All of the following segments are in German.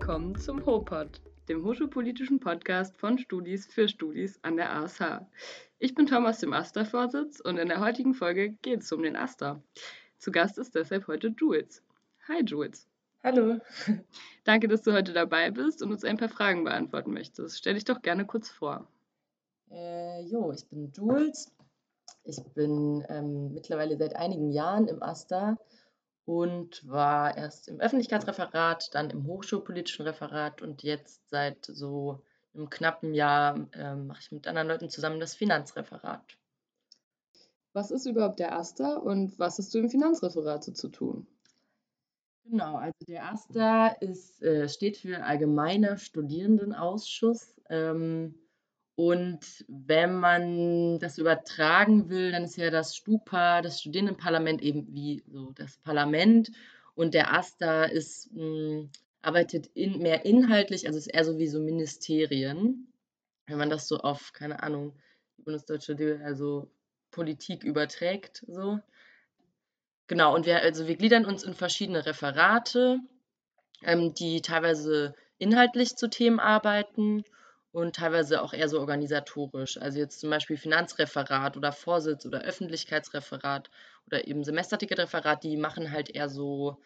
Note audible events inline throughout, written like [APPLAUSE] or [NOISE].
willkommen zum HOPOD, dem hochschulpolitischen Podcast von Studis für Studis an der ASH. Ich bin Tom aus dem AStA-Vorsitz und in der heutigen Folge geht es um den AStA. Zu Gast ist deshalb heute Jules. Hi Jules. Hallo. Danke, dass du heute dabei bist und uns ein paar Fragen beantworten möchtest. Stell dich doch gerne kurz vor. Äh, jo, ich bin Jules. Ich bin ähm, mittlerweile seit einigen Jahren im AStA und war erst im Öffentlichkeitsreferat, dann im hochschulpolitischen Referat und jetzt seit so einem knappen Jahr ähm, mache ich mit anderen Leuten zusammen das Finanzreferat. Was ist überhaupt der AStA und was hast du im Finanzreferat so zu tun? Genau, also der AStA ist, äh, steht für Allgemeiner Studierendenausschuss. Ähm, und wenn man das übertragen will, dann ist ja das Stupa, das Studierendenparlament, eben wie so das Parlament. Und der AStA ist, mh, hm, arbeitet in, mehr inhaltlich, also ist eher so wie so Ministerien. Wenn man das so auf, keine Ahnung, bundesdeutsche, also Politik überträgt, so. Genau, und wir, also wir gliedern uns in verschiedene Referate, ähm, die teilweise inhaltlich zu Themen arbeiten und teilweise auch eher so organisatorisch. Also jetzt zum Beispiel Finanzreferat oder Vorsitz oder Öffentlichkeitsreferat oder eben Semesterticketreferat, die machen halt eher so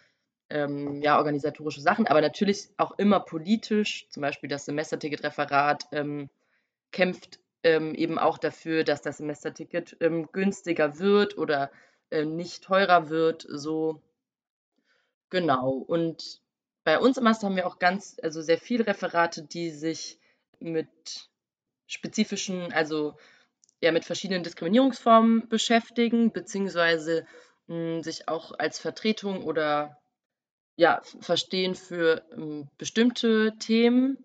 ähm, ja, organisatorische Sachen, aber natürlich auch immer politisch. Zum Beispiel das Semesterticketreferat ähm, kämpft ähm, eben auch dafür, dass das Semesterticket ähm, günstiger wird oder äh, nicht teurer wird. So genau. Und bei uns im Master haben wir auch ganz, also sehr viele Referate, die sich mit spezifischen, also ja, mit verschiedenen Diskriminierungsformen beschäftigen, beziehungsweise mh, hm, sich auch als Vertretung oder ja, verstehen für ähm, bestimmte Themen.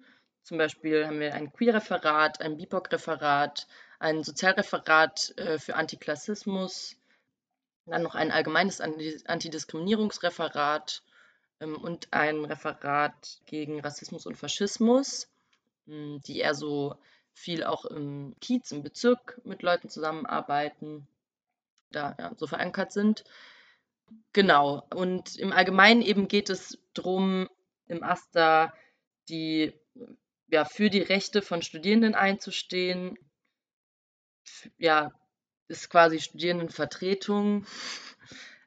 Zum Beispiel haben wir ein Queer-Referat, ein BIPOC-Referat, ein Sozialreferat äh, für Antiklassismus, dann noch ein allgemeines Antidiskriminierungsreferat ähm, und ein Referat gegen Rassismus und Faschismus. Hm, die eher so viel auch im Kiez, im Bezirk mit Leuten zusammenarbeiten, da ja, so verankert sind. Genau. Und im Allgemeinen eben geht es darum, im AStA die, ja, für die Rechte von Studierenden einzustehen. Ja, ist quasi Studierendenvertretung,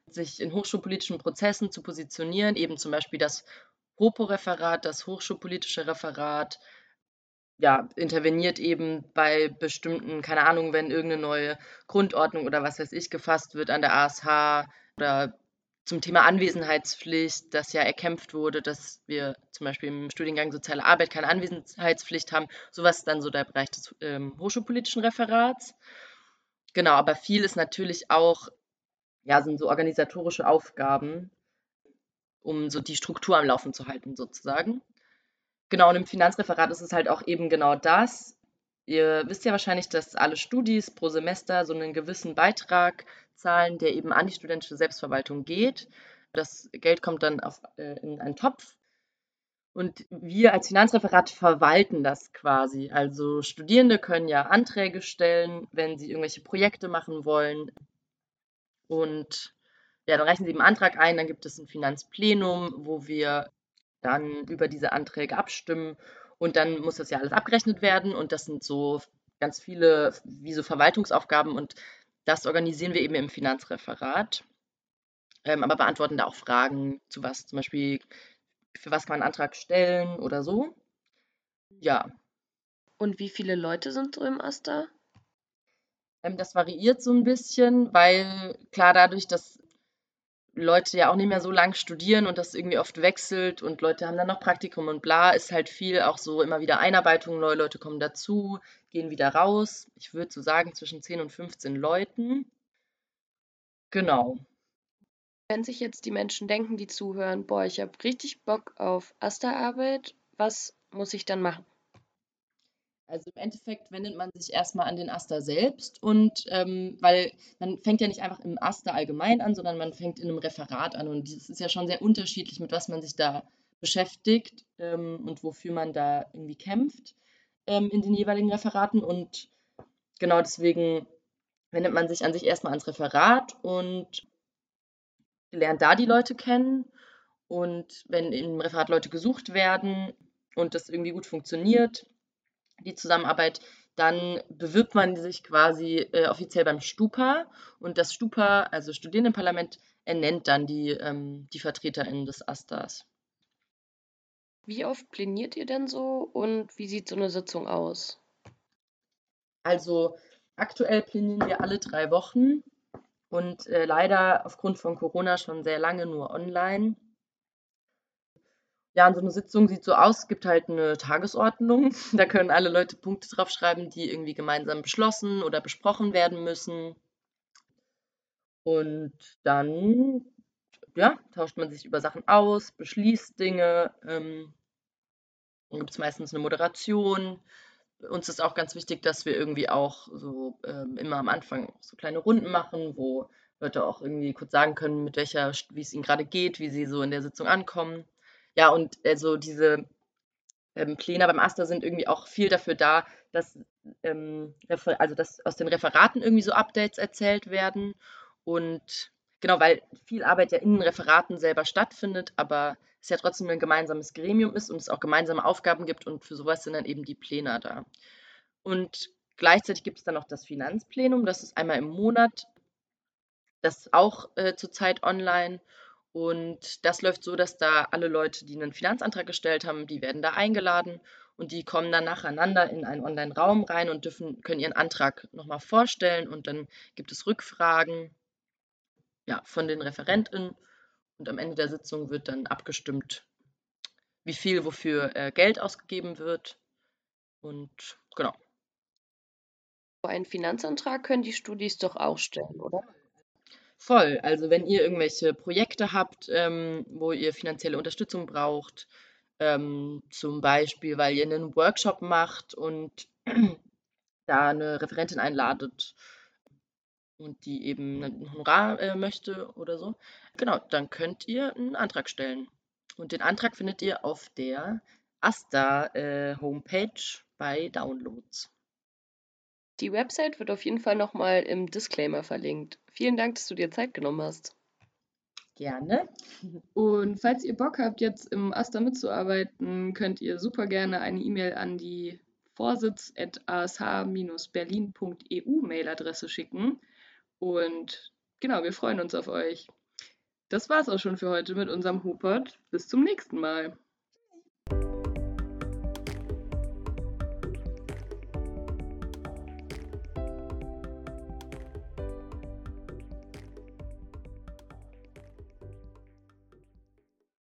sich in hochschulpolitischen Prozessen zu positionieren, eben zum Beispiel das HOPO-Referat, das Hochschulpolitische Referat, ja, interveniert eben bei bestimmten, keine Ahnung, wenn irgendeine neue Grundordnung oder was weiß ich gefasst wird an der ASH oder zum Thema Anwesenheitspflicht, das ja erkämpft wurde, dass wir zum Beispiel im Studiengang Soziale Arbeit keine Anwesenheitspflicht haben. Sowas ist dann so der Bereich des ähm, hochschulpolitischen Referats. Genau, aber viel ist natürlich auch, ja, sind so organisatorische Aufgaben, um so die Struktur am Laufen zu halten, sozusagen. Genau, und im Finanzreferat ist es halt auch eben genau das. Ihr wisst ja wahrscheinlich, dass alle Studis pro Semester so einen gewissen Beitrag zahlen, der eben an die studentische Selbstverwaltung geht. Das Geld kommt dann auf, äh, in einen Topf. Und wir als Finanzreferat verwalten das quasi. Also Studierende können ja Anträge stellen, wenn sie irgendwelche Projekte machen wollen. Und ja, dann reichen sie eben einen Antrag ein, dann gibt es ein Finanzplenum, wo wir dann über diese Anträge abstimmen und dann muss das ja alles abgerechnet werden und das sind so ganz viele, wie so Verwaltungsaufgaben und das organisieren wir eben im Finanzreferat, ähm, aber beantworten da auch Fragen zu was, zum Beispiel für was kann man einen Antrag stellen oder so. Ja. Und wie viele Leute sind so im Aster? Ähm, das variiert so ein bisschen, weil klar dadurch, dass Leute ja auch nicht mehr so lang studieren und das irgendwie oft wechselt und Leute haben dann noch Praktikum und bla, ist halt viel auch so immer wieder Einarbeitung, neue Leute kommen dazu, gehen wieder raus. Ich würde so sagen zwischen 10 und 15 Leuten. Genau. Wenn sich jetzt die Menschen denken, die zuhören, boah, ich habe richtig Bock auf Asta-Arbeit, was muss ich dann machen? Also im Endeffekt wendet man sich erstmal an den Aster selbst und ähm, weil man fängt ja nicht einfach im Aster allgemein an, sondern man fängt in einem Referat an. Und das ist ja schon sehr unterschiedlich, mit was man sich da beschäftigt ähm, und wofür man da irgendwie kämpft ähm, in den jeweiligen Referaten. Und genau deswegen wendet man sich an sich erstmal ans Referat und lernt da die Leute kennen. Und wenn im Referat Leute gesucht werden und das irgendwie gut funktioniert, die Zusammenarbeit, dann bewirbt man sich quasi äh, offiziell beim Stupa und das Stupa, also Studierendenparlament, ernennt dann die, ähm, die VertreterInnen des Astas. Wie oft pläniert ihr denn so und wie sieht so eine Sitzung aus? Also aktuell plänieren wir alle drei Wochen und äh, leider aufgrund von Corona schon sehr lange nur online. Ja, so eine Sitzung sieht so aus, es gibt halt eine Tagesordnung. [LAUGHS] Da können alle Leute Punkte draufschreiben, die irgendwie gemeinsam beschlossen oder besprochen werden müssen. Und dann, ja, tauscht man sich über Sachen aus, beschließt Dinge. Ähm, dann gibt es meistens eine Moderation. Uns ist auch ganz wichtig, dass wir irgendwie auch so ähm, immer am Anfang so kleine Runden machen, wo Leute auch irgendwie kurz sagen können, mit welcher, wie es ihnen gerade geht, wie sie so in der Sitzung ankommen. Ja, und also diese ähm, Pläne beim Aster sind irgendwie auch viel dafür da, dass, ähm, also dass aus den Referaten irgendwie so Updates erzählt werden. Und genau, weil viel Arbeit ja in den Referaten selber stattfindet, aber es ja trotzdem ein gemeinsames Gremium ist und es auch gemeinsame Aufgaben gibt und für sowas sind dann eben die Pläne da. Und gleichzeitig gibt es dann noch das Finanzplenum, das ist einmal im Monat, das ist auch äh, zurzeit online und das läuft so, dass da alle Leute, die einen Finanzantrag gestellt haben, die werden da eingeladen und die kommen dann nacheinander in einen Online-Raum rein und dürfen, können ihren Antrag nochmal vorstellen und dann gibt es Rückfragen ja, von den ReferentInnen und am Ende der Sitzung wird dann abgestimmt, wie viel wofür äh, Geld ausgegeben wird. Und genau. Einen Finanzantrag können die Studis doch auch stellen, oder? Voll. Also wenn ihr irgendwelche Projekte habt, ähm, wo ihr finanzielle Unterstützung braucht, ähm, zum Beispiel, weil ihr einen Workshop macht und [CLEARS THROAT] da eine Referentin einladet und die eben ein Honorar äh, möchte oder so, genau, dann könnt ihr einen Antrag stellen. Und den Antrag findet ihr auf der Asta äh, bei Downloads. Die Website wird auf jeden Fall nochmal im Disclaimer verlinkt. Vielen Dank, dass du dir Zeit genommen hast. Gerne. Und falls ihr Bock habt, jetzt im Asta mitzuarbeiten, könnt ihr super gerne eine E-Mail an die vorsitz.ash-berlin.eu Mailadresse schicken. Und genau, wir freuen uns auf euch. Das war's auch schon für heute mit unserem Hopod. Bis zum nächsten Mal.